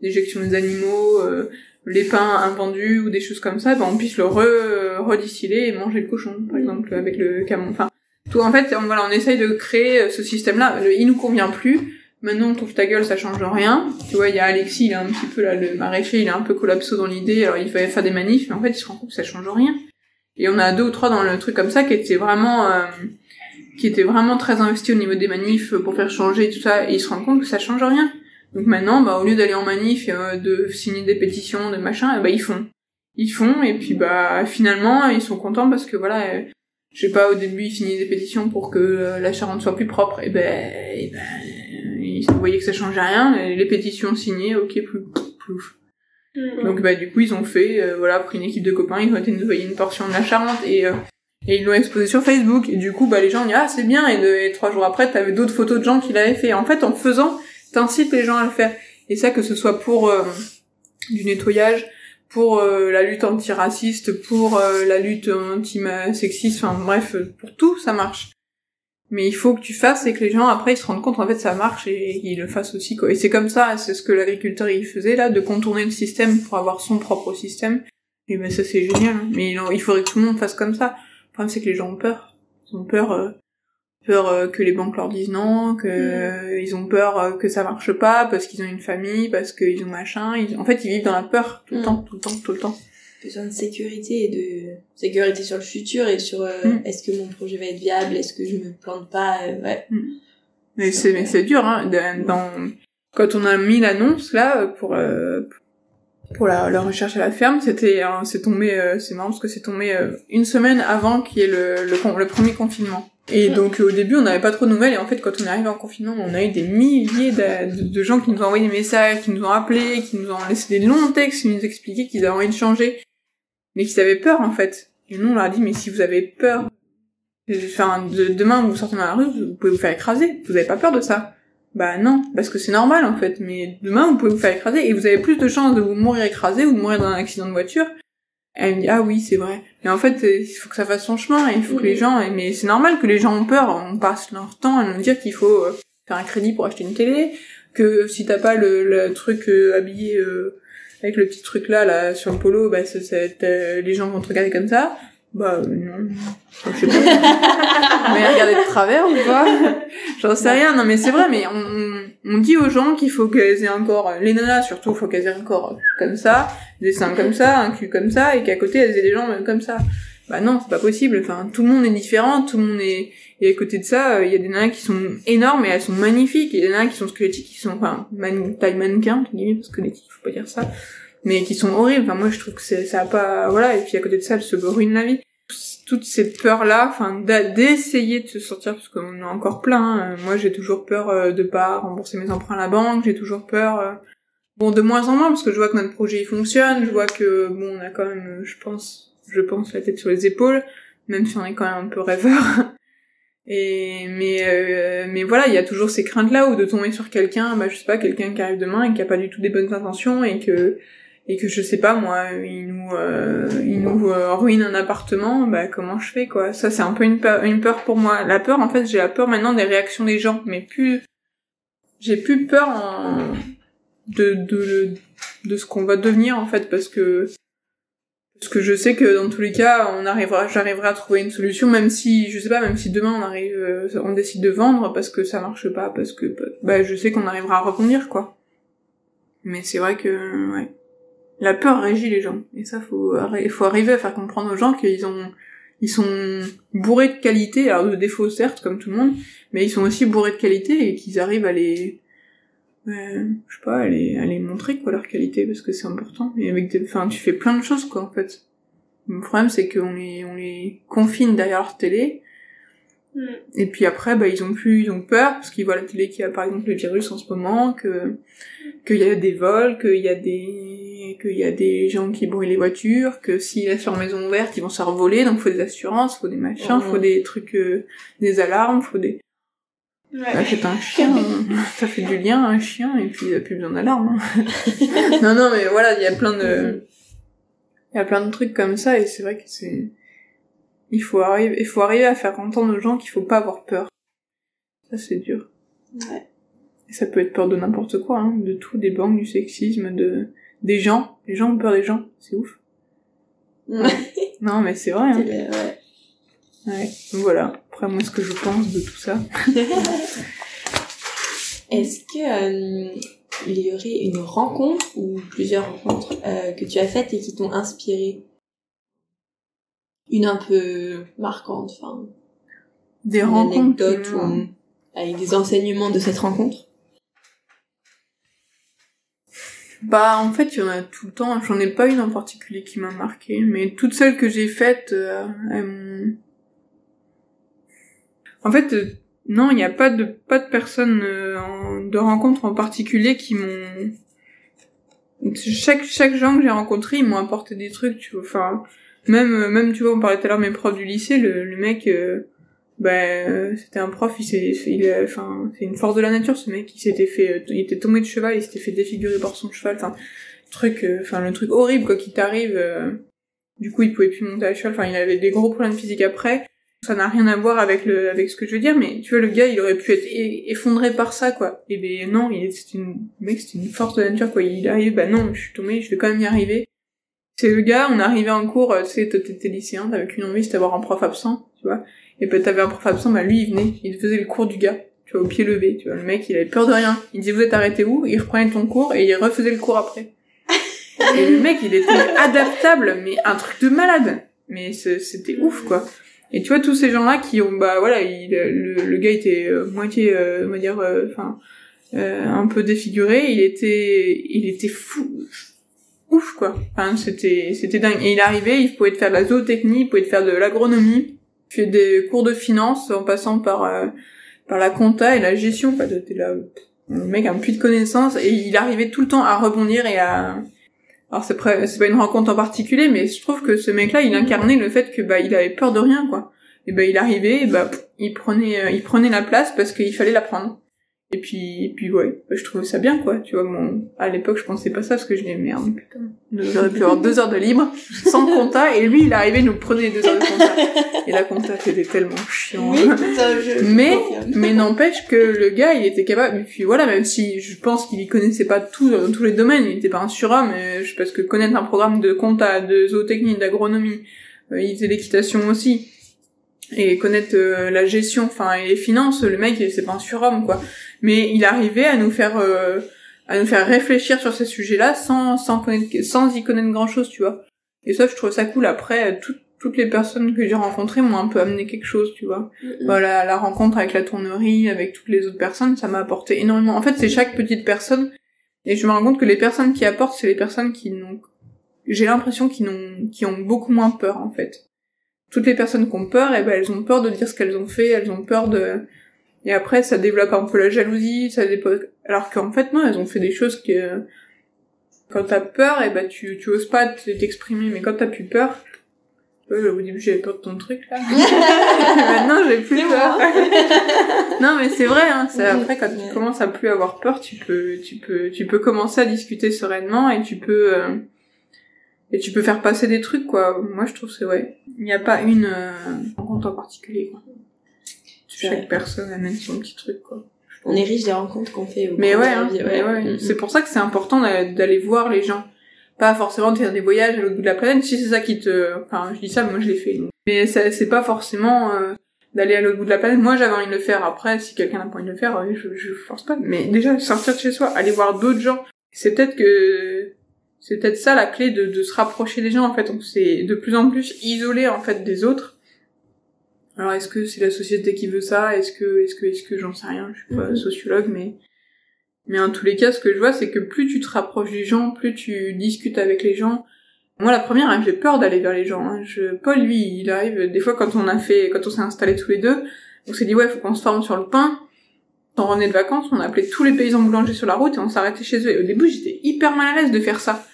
l'éjection des animaux, euh, les pains invendus ou des choses comme ça, bah, on puisse le re, redistiller et manger le cochon, par exemple, avec le camon. Enfin, tout, en fait, on, voilà, on essaye de créer euh, ce système-là. Il nous convient plus. Maintenant, on trouve ta gueule, ça change rien. Tu vois, il y a Alexis, il est un petit peu là, le maraîcher, il est un peu collapso dans l'idée. Alors, il fallait faire des manifs, mais en fait, il se rend compte que ça change rien. Et on a deux ou trois dans le truc comme ça qui étaient vraiment, euh, qui étaient vraiment très investis au niveau des manifs pour faire changer tout ça. Et ils se rendent compte que ça change rien. Donc maintenant, bah, au lieu d'aller en manif, euh, de signer des pétitions, de machin, eh bah, ils font. Ils font, et puis, bah, finalement, ils sont contents parce que voilà, euh, je sais pas, au début, ils signaient des pétitions pour que euh, la Charente soit plus propre, et ben, et ben, ils voyaient que ça changeait rien, et les pétitions signées, ok, plus, plouf. Donc, bah, du coup, ils ont fait, euh, voilà, pris une équipe de copains, ils ont été nettoyer une portion de la Charente, et, euh, et ils l'ont exposé sur Facebook, et du coup, bah, les gens disent, ah, c'est bien, et, de- et trois jours après, t'avais d'autres photos de gens qui l'avaient fait. En fait, en faisant, t'incites les gens à le faire. Et ça, que ce soit pour euh, du nettoyage, pour euh, la lutte antiraciste, pour euh, la lutte anti-sexiste, enfin bref, pour tout, ça marche. Mais il faut que tu fasses et que les gens après ils se rendent compte en fait ça marche et qu'ils le fassent aussi quoi. Et c'est comme ça, c'est ce que l'agriculteur il faisait là, de contourner le système pour avoir son propre système. Et ben ça c'est génial. hein. Mais il faudrait que tout le monde fasse comme ça. Le problème c'est que les gens ont peur. Ils ont peur, euh, peur euh, que les banques leur disent non, que euh, ils ont peur euh, que ça marche pas parce qu'ils ont une famille, parce qu'ils ont machin. Ils- En fait ils vivent dans la peur tout le Mm. temps, tout le temps, tout le temps. besoin de sécurité et de sécurité sur le futur et sur euh, Mm. est-ce que mon projet va être viable, est-ce que je me plante pas, euh, ouais. Mais c'est mais c'est dur hein. Dans quand on a mis l'annonce là pour euh, pour la, la recherche à la ferme, c'était euh, c'est tombé euh, c'est marrant parce que c'est tombé euh, une semaine avant qu'il y ait le, le le premier confinement. Et donc euh, au début on n'avait pas trop de nouvelles. Et en fait quand on est arrivé en confinement on a eu des milliers de, de- de gens qui nous ont envoyé des messages, qui nous ont appelés, qui nous ont laissé des longs textes, qui nous expliquaient qu'ils avaient envie de changer, mais qu'ils avaient peur en fait. Et nous on leur a dit mais si vous avez peur, enfin de- demain vous sortez dans la rue, vous pouvez vous faire écraser, vous avez pas peur de ça Bah non, parce que c'est normal en fait, mais demain vous pouvez vous faire écraser et vous avez plus de chances de vous mourir écrasé ou de mourir dans un accident de voiture. Elle me dit ah oui c'est vrai. Mais en fait euh, il faut que ça fasse son chemin et il faut que les gens mais c'est normal que les gens ont peur. On passe leur temps à nous dire qu'il faut euh, faire un crédit pour acheter une télé, que si t'as pas le, le truc euh, habillé euh, avec le petit truc là là sur le polo, bah ça- t'as- les gens vont te regarder comme ça. Bah euh, non, je sais pas. mais regarder de travers ou quoi J'en sais rien. Non mais c'est vrai. Mais on, on- dit aux gens qu'il faut qu'elles aient un corps, les nanas surtout, faut qu'elles aient un corps comme ça, des seins comme ça, un cul comme ça, et qu'à côté elles aient des jambes comme ça. Bah non, c'est pas possible. Enfin, tout le monde est différent, tout le monde est. Et à côté de ça, euh, il y a des nanas qui sont énormes et elles sont magnifiques, et des nanas qui sont squelettiques, qui sont enfin man... taille mannequin, entre guillemets, parce que squelettique, faut pas dire ça, mais qui sont horribles. Enfin, moi je trouve que c'est ça a pas voilà. Et puis à côté de ça, elles se ruinent la vie. Toutes ces peurs là, enfin d'essayer de se sortir parce qu'on en a encore plein. hein. Moi j'ai toujours peur euh, de pas rembourser mes emprunts à la banque. J'ai toujours peur. euh, Bon, de moins en moins, parce que je vois que notre projet il fonctionne, je vois que, bon, on a quand même, euh, je pense, je pense la tête sur les épaules, même si on est quand même un peu rêveur. Et, mais, euh, mais voilà, il y a toujours ces craintes-là, ou de tomber sur quelqu'un, bah, je sais pas, quelqu'un qui arrive demain et qui a pas du tout des bonnes intentions, et que, et que je sais pas, moi, il nous, euh, il nous euh, ruine un appartement, bah, comment je fais, quoi? Ça, c'est un peu une peur, pour moi. La peur, en fait, j'ai la peur maintenant des réactions des gens, mais plus, j'ai plus peur en, de, de, de ce qu'on va devenir en fait parce que parce que je sais que dans tous les cas on arrivera j'arriverai à trouver une solution même si je sais pas même si demain on arrive euh, on décide de vendre parce que ça marche pas parce que bah je sais qu'on arrivera à rebondir quoi mais c'est vrai que ouais la peur régit les gens et ça faut faut arriver à faire comprendre aux gens qu'ils ont ils sont bourrés de qualité alors de défauts certes comme tout le monde mais ils sont aussi bourrés de qualité et qu'ils arrivent à les Ouais, je sais pas, à les, à les montrer quoi leur qualité parce que c'est important. Et avec des, enfin, tu fais plein de choses quoi en fait. Le problème c'est qu'on les, on les confine derrière leur télé. Mm. Et puis après, bah ils ont plus, ils ont peur parce qu'ils voient la télé qu'il y a par exemple le virus en ce moment, que qu'il y a des vols, qu'il y a des, qu'il y a des gens qui brûlent les voitures, que s'ils laissent leur maison ouverte, ils vont se faire voler. Donc faut des assurances, faut des machins, Mhm. faut des trucs, euh, des alarmes, faut des Ouais. Achète un chien, hein. ça fait du lien, un chien, et puis il a plus besoin d'alarme. hein. non, non, mais voilà, il y a plein de, il y a plein de trucs comme ça, et c'est vrai que c'est, il faut arriver, il faut arriver à faire entendre aux gens qu'il faut pas avoir peur. Ça, c'est dur. Ouais. Et ça peut être peur de n'importe quoi, hein, de tout, des banques, du sexisme, de, des gens. Les gens ont peur des gens, c'est ouf. Ouais. Non, mais c'est vrai, hein. ouais. Voilà. Après, moi, ce que je pense de tout ça. Est-ce que euh, il y aurait une rencontre ou plusieurs rencontres euh, que tu as faites et qui t'ont inspiré? Une un peu marquante, enfin, Des une rencontres. anecdote ou avec des enseignements de cette rencontre? Bah en fait il y en a tout le temps, j'en ai pas une en particulier qui m'a marqué, mais toutes celles que j'ai faites, euh, elles m'ont... En fait, euh, non, il n'y a pas de pas de personnes euh, de rencontres en particulier qui m'ont... Chaque chaque gens que j'ai rencontrés, ils m'ont apporté des trucs, tu vois. Enfin, même euh, même tu vois, on parlait tout à l'heure mes profs du lycée, le, le mec, ben c'était un prof il s'est il enfin c'est une force de la nature ce mec. Il s'était fait euh, il était tombé de cheval il s'était fait défigurer par son cheval. Enfin truc euh, enfin le truc horrible quoi qui t'arrive euh, du coup il pouvait plus monter à cheval. Enfin il avait des gros problèmes physiques après. Ça n'a rien à voir avec le avec ce que je veux dire mais tu vois le gars il aurait pu être effondré par ça quoi. Et ben non il c'était une mec c'était une force de la nature quoi. Il arrive bah non je suis tombé je vais quand même y arriver. C'est le gars on arrivait en cours euh, tu sais t'étais lycéen t'avais qu'une envie c'était d'avoir un prof absent tu vois et ben t'avais un prof absent bah lui il venait. Il faisait le cours du gars tu vois au pied levé tu vois. Le mec il avait peur de rien. Il disait vous êtes arrêté où? Il reprenait ton cours et il refaisait le cours après. Et le mec il était adaptable mais un truc de malade. Mais c'était ouf quoi. Et tu vois tous ces gens là qui ont bah voilà il, le, le gars était euh, moitié euh, on va dire euh, enfin euh, un peu défiguré. Il était il était fou. Ouf quoi. Enfin c'était c'était dingue. Et il arrivait il pouvait te faire de la zootechnie il pouvait te faire de l'agronomie il fait des cours de finance en passant par euh, par la compta et la gestion quoi. T'es là le mec a un puits de connaissances. Et il arrivait tout le temps à rebondir et à alors c'est pas, une rencontre en particulier mais je trouve que ce mec là il incarnait le fait que bah il avait peur de rien quoi. Et bah il arrivait et bah il prenait euh, il prenait la place parce qu'il fallait la prendre et puis et puis ouais bah, je trouvais ça bien quoi tu vois mon à l'époque je pensais pas ça parce que je disais merde putain j'aurais pu avoir deux heures de libre sans compta et lui il arrivait il nous prenait les deux heures de compta. Et la compta c'était tellement chiant. Ça, je- je mais mais n'empêche que le gars il était capable et puis voilà même si je pense qu'il y connaissait pas tout dans tous les domaines il était pas un surhomme euh, je parce que connaître un programme de compta de zootechnie d'agronomie euh, il faisait l'équitation aussi et connaître euh, la gestion enfin et les finances le mec c'est pas un surhomme quoi. Mais il arrivait à nous faire euh, à nous faire réfléchir sur ces sujets-là sans sans connaître sans y connaître grand chose tu vois. Et ça je trouve ça cool. Après tout- toutes les personnes que j'ai rencontrées m'ont un peu amené quelque chose tu vois. Voilà, la rencontre avec la tournerie, avec toutes les autres personnes, ça m'a apporté énormément. En fait, c'est chaque petite personne, et je me rends compte que les personnes qui apportent, c'est les personnes qui n'ont, j'ai l'impression qu'ils n'ont, qui ont beaucoup moins peur, en fait. Toutes les personnes qui ont peur, eh ben, elles ont peur de dire ce qu'elles ont fait, elles ont peur de, et après, ça développe un peu la jalousie, ça développe, alors qu'en fait, non, elles ont fait des choses que, quand t'as peur, eh ben, tu, tu oses pas t'exprimer, mais quand t'as plus peur, Ouais, au début j'avais peur de ton truc là. Maintenant j'ai plus peur. non mais c'est vrai, hein, c'est après quand tu commences à plus avoir peur, tu peux, tu peux, tu peux commencer à discuter sereinement et tu peux, euh, et tu peux faire passer des trucs quoi. Moi je trouve que c'est ouais. Il n'y a pas une euh, rencontre en particulier quoi. Chaque vrai. personne amène son petit truc quoi. On est riche des rencontres qu'on fait. au Mais ouais, hein, mais ouais. Mm, mm. c'est pour ça que c'est important d'a- d'aller voir les gens. Pas forcément de faire des voyages à l'autre bout de la planète, si c'est ça qui te... Enfin, je dis ça, mais moi je l'ai fait. donc. Mais c'est pas forcément euh, d'aller à l'autre bout de la planète. Moi j'avais envie de le faire. Après, si quelqu'un n'a pas envie de le faire, euh, je, je force pas. Mais déjà, sortir de chez soi, aller voir d'autres gens, c'est peut-être que... C'est peut-être ça la clé de, de se rapprocher des gens, en fait. On s'est de plus en plus isolé, en fait, des autres. Alors, est-ce que c'est la société qui veut ça? Est-ce que, est-ce que, est-ce que, j'en sais rien, je suis pas Mhm. sociologue, mais... Mais en tous les cas, ce que je vois, c'est que plus tu te rapproches des gens, plus tu discutes avec les gens. Moi, la première, hein, j'ai peur d'aller vers les gens. hein. Je, Paul, lui, il arrive des fois quand on a fait, quand on s'est installés tous les deux, on s'est dit ouais, faut qu'on se forme sur le pain. On revenait de vacances, on appelait tous les paysans boulangers sur la route et on s'arrêtait chez eux. Et au début, j'étais hyper mal à l'aise de faire ça.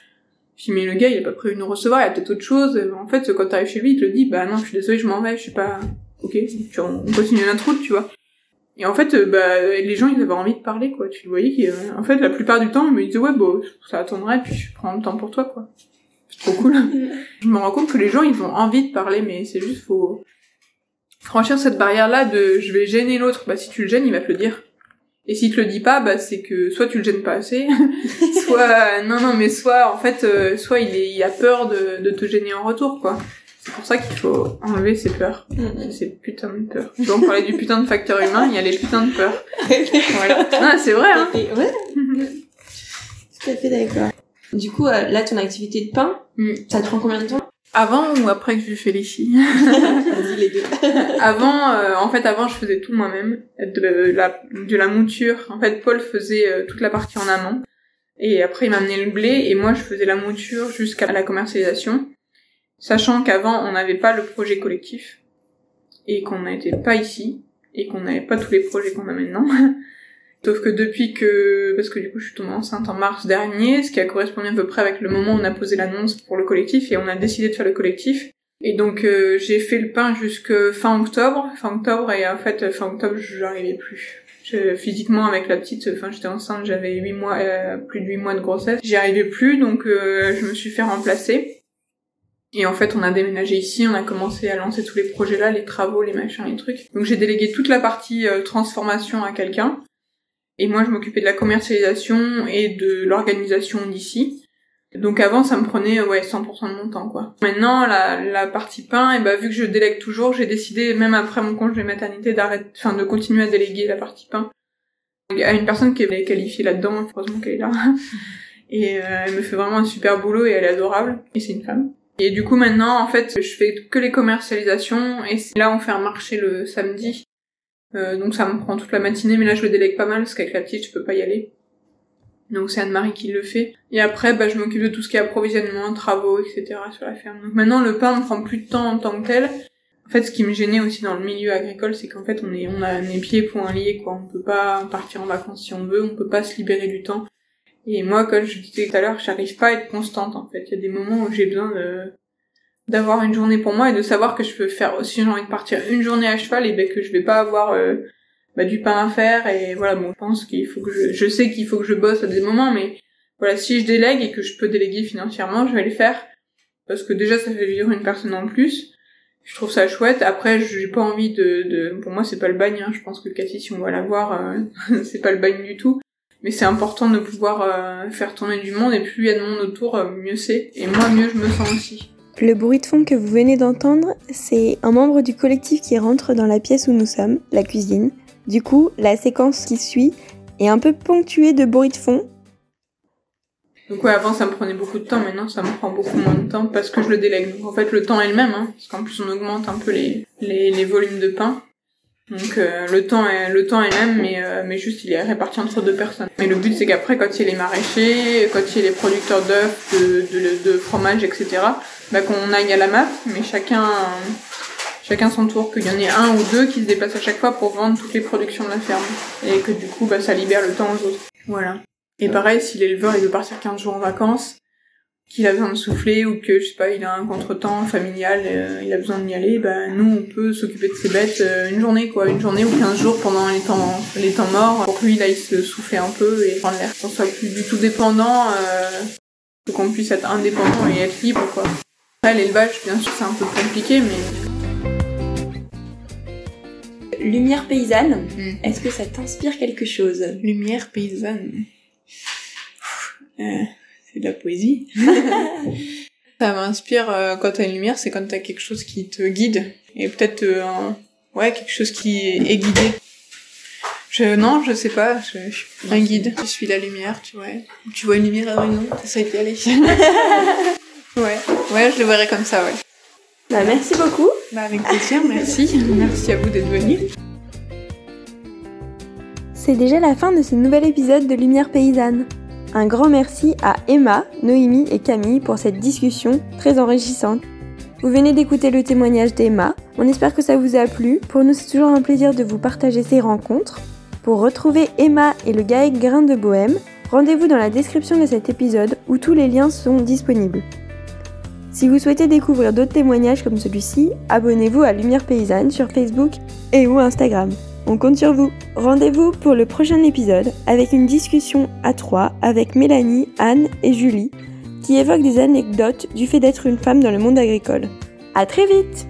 Je dis, mais le gars, il a pas prévu de nous recevoir, il y a peut-être autre chose. Et en fait, quand t'arrives chez lui, il te le dit, bah non, je suis désolée, je m'en vais, je suis pas, ok, on continue notre route, tu vois. Et en fait, euh, bah, les gens, ils avaient envie de parler, quoi. Tu le voyais qui, en fait, la plupart du temps, ils me disaient, ouais, bon, ça attendrait, puis je prends le temps pour toi, quoi. C'est trop cool. je me rends compte que les gens, ils ont envie de parler, mais c'est juste, faut franchir cette barrière-là de, je vais gêner l'autre. Bah, si tu le gênes, il va te le dire. Et s'il te le dit pas, bah, c'est que soit tu le gênes pas assez, soit, non, non, mais soit, en fait, euh, soit il, est, il a peur de, de te gêner en retour, quoi. C'est pour ça qu'il faut enlever ses peurs. Ces putains de peurs. Vois, on parlait du putain de facteur humain, il y a les putains de peurs. Voilà. Ah, c'est vrai, hein. Ouais. Tout à fait d'accord. Du coup, euh, là, ton activité de pain, Mm. ça te prend combien de temps Avant ou après que j'ai fait les deux. Avant, euh, en fait, avant, je faisais tout moi-même. De la, de la mouture. En fait, Paul faisait euh, toute la partie en amont. Et après, il m'a amené le blé. Et moi, je faisais la mouture jusqu'à la commercialisation. Sachant qu'avant, on n'avait pas le projet collectif. Et qu'on n'était pas ici. Et qu'on n'avait pas tous les projets qu'on a maintenant. Sauf que depuis que, parce que du coup je suis tombée enceinte en mars dernier, ce qui a correspondu à peu près avec le moment où on a posé l'annonce pour le collectif et on a décidé de faire le collectif, Et donc euh, j'ai fait le pain jusque fin octobre, fin octobre et en fait fin octobre j'arrivais plus. Physiquement avec la petite, enfin j'étais enceinte, j'avais huit mois, euh, plus de 8 mois de grossesse, j'y arrivais plus donc euh, je me suis fait remplacer. Et en fait on a déménagé ici, on a commencé à lancer tous les projets là, les travaux, les machins, les trucs. Donc j'ai délégué toute la partie transformation à quelqu'un. Et moi je m'occupais de la commercialisation et de l'organisation d'ici. Donc avant, ça me prenait ouais 100% de mon temps quoi. Maintenant, la, la partie pain, et bah vu que je délègue toujours, j'ai décidé même après mon congé maternité d'arrêter, enfin de continuer à déléguer la partie pain à une personne qui est qualifiée là-dedans. Heureusement qu'elle est là. Et euh, elle me fait vraiment un super boulot et elle est adorable. Et c'est une femme. Et du coup maintenant, en fait, je fais que les commercialisations et là on fait un marché le samedi. Euh, donc ça me prend toute la matinée, mais là je le délègue pas mal parce qu'avec la petite je peux pas y aller. Donc c'est Anne-Marie qui le fait. Et après, bah, je m'occupe de tout ce qui est approvisionnement, travaux, etc. sur la ferme. Maintenant, le pain ne prend plus de temps en tant que tel. En fait, ce qui me gênait aussi dans le milieu agricole, c'est qu'en fait, on est, on a les pieds pour un lié, quoi. On peut pas partir en vacances si on veut, on peut pas se libérer du temps. Et moi, comme je disais tout à l'heure, j'arrive pas à être constante, en fait. Il y a des moments où j'ai besoin de, d'avoir une journée pour moi et de savoir que je peux faire, si j'ai envie de partir une journée à cheval, et ben que je vais pas avoir, euh, bah, du pain à faire et voilà. Bon je pense qu'il faut que je je sais qu'il faut que je bosse à des moments mais voilà si je délègue et que je peux déléguer financièrement je vais le faire. Parce que déjà ça fait vivre une personne en plus. Je trouve ça chouette. Après j'ai pas envie de, de pour moi c'est pas le bagne hein. je pense que Cathy si on va la voir euh, c'est pas le bagne du tout. Mais c'est important de pouvoir euh, faire tourner du monde et plus il y a de monde autour euh, mieux c'est. Et moi mieux je me sens aussi le bruit de fond que vous venez d'entendre, c'est un membre du collectif qui rentre dans la pièce où nous sommes, la cuisine, du coup, la séquence qui suit est un peu ponctuée de bruit de fond. Donc ouais, avant ça me prenait beaucoup de temps, maintenant ça me prend beaucoup moins de temps parce que je le délègue. Donc en fait le temps est le même, hein, parce qu'en plus on augmente un peu les, volumes de pain. Donc euh, le temps est le temps est même, mais euh, mais juste il est réparti entre deux personnes. Mais le but c'est qu'après quand il y a les maraîchers, quand il y a les producteurs d'œufs, de, de, de, fromage, etc. Bah qu'on aille à la map, mais chacun chacun son tour, qu'il y en ait un ou deux qui se déplacent à chaque fois pour vendre toutes les productions de la ferme. Et que du coup, bah, ça libère le temps aux autres. Voilà. Et pareil, si l'éleveur, il veut partir 15 jours en vacances, qu'il a besoin de souffler ou que, je sais pas, il a un contretemps familial, euh, il a besoin d'y aller, bah, nous, on peut s'occuper de ses bêtes euh, une journée, quoi. Une journée ou 15 jours pendant les temps, les temps morts, pour que lui, là, il se souffler un peu et prendre l'air. Qu'on soit plus du tout dépendant, euh, qu'on puisse être indépendant et être libre, quoi. Après, l'élevage, bien sûr, c'est un peu compliqué, mais Lumière paysanne, hmm. est-ce que ça t'inspire quelque chose? Lumière paysanne. Euh, c'est de la poésie. ça m'inspire euh, quand t'as une lumière, c'est quand t'as quelque chose qui te guide. Et peut-être, euh, ouais, quelque chose qui est guidé. Je, non, je sais pas, je, suis un guide. Je suis la lumière, tu vois. Tu vois une lumière à ça d'y aller. ouais, ouais, je le verrais comme ça, ouais. Bah, merci beaucoup. Bah, avec plaisir, merci. merci à vous d'être venus. C'est déjà la fin de ce nouvel épisode de Lumière Paysanne. Un grand merci à Emma, Noémie et Camille pour cette discussion très enrichissante. Vous venez d'écouter le témoignage d'Emma. On espère que ça vous a plu. Pour nous, c'est toujours un plaisir de vous partager ces rencontres. Pour retrouver Emma et le GAEC Grain de Bohème, rendez-vous dans la description de cet épisode où tous les liens sont disponibles. Si vous souhaitez découvrir d'autres témoignages comme celui-ci, abonnez-vous à Lumière Paysanne sur Facebook et ou Instagram. On compte sur vous. Rendez-vous pour le prochain épisode avec une discussion à trois avec Mélanie, Anne et Julie qui évoquent des anecdotes du fait d'être une femme dans le monde agricole. À très vite!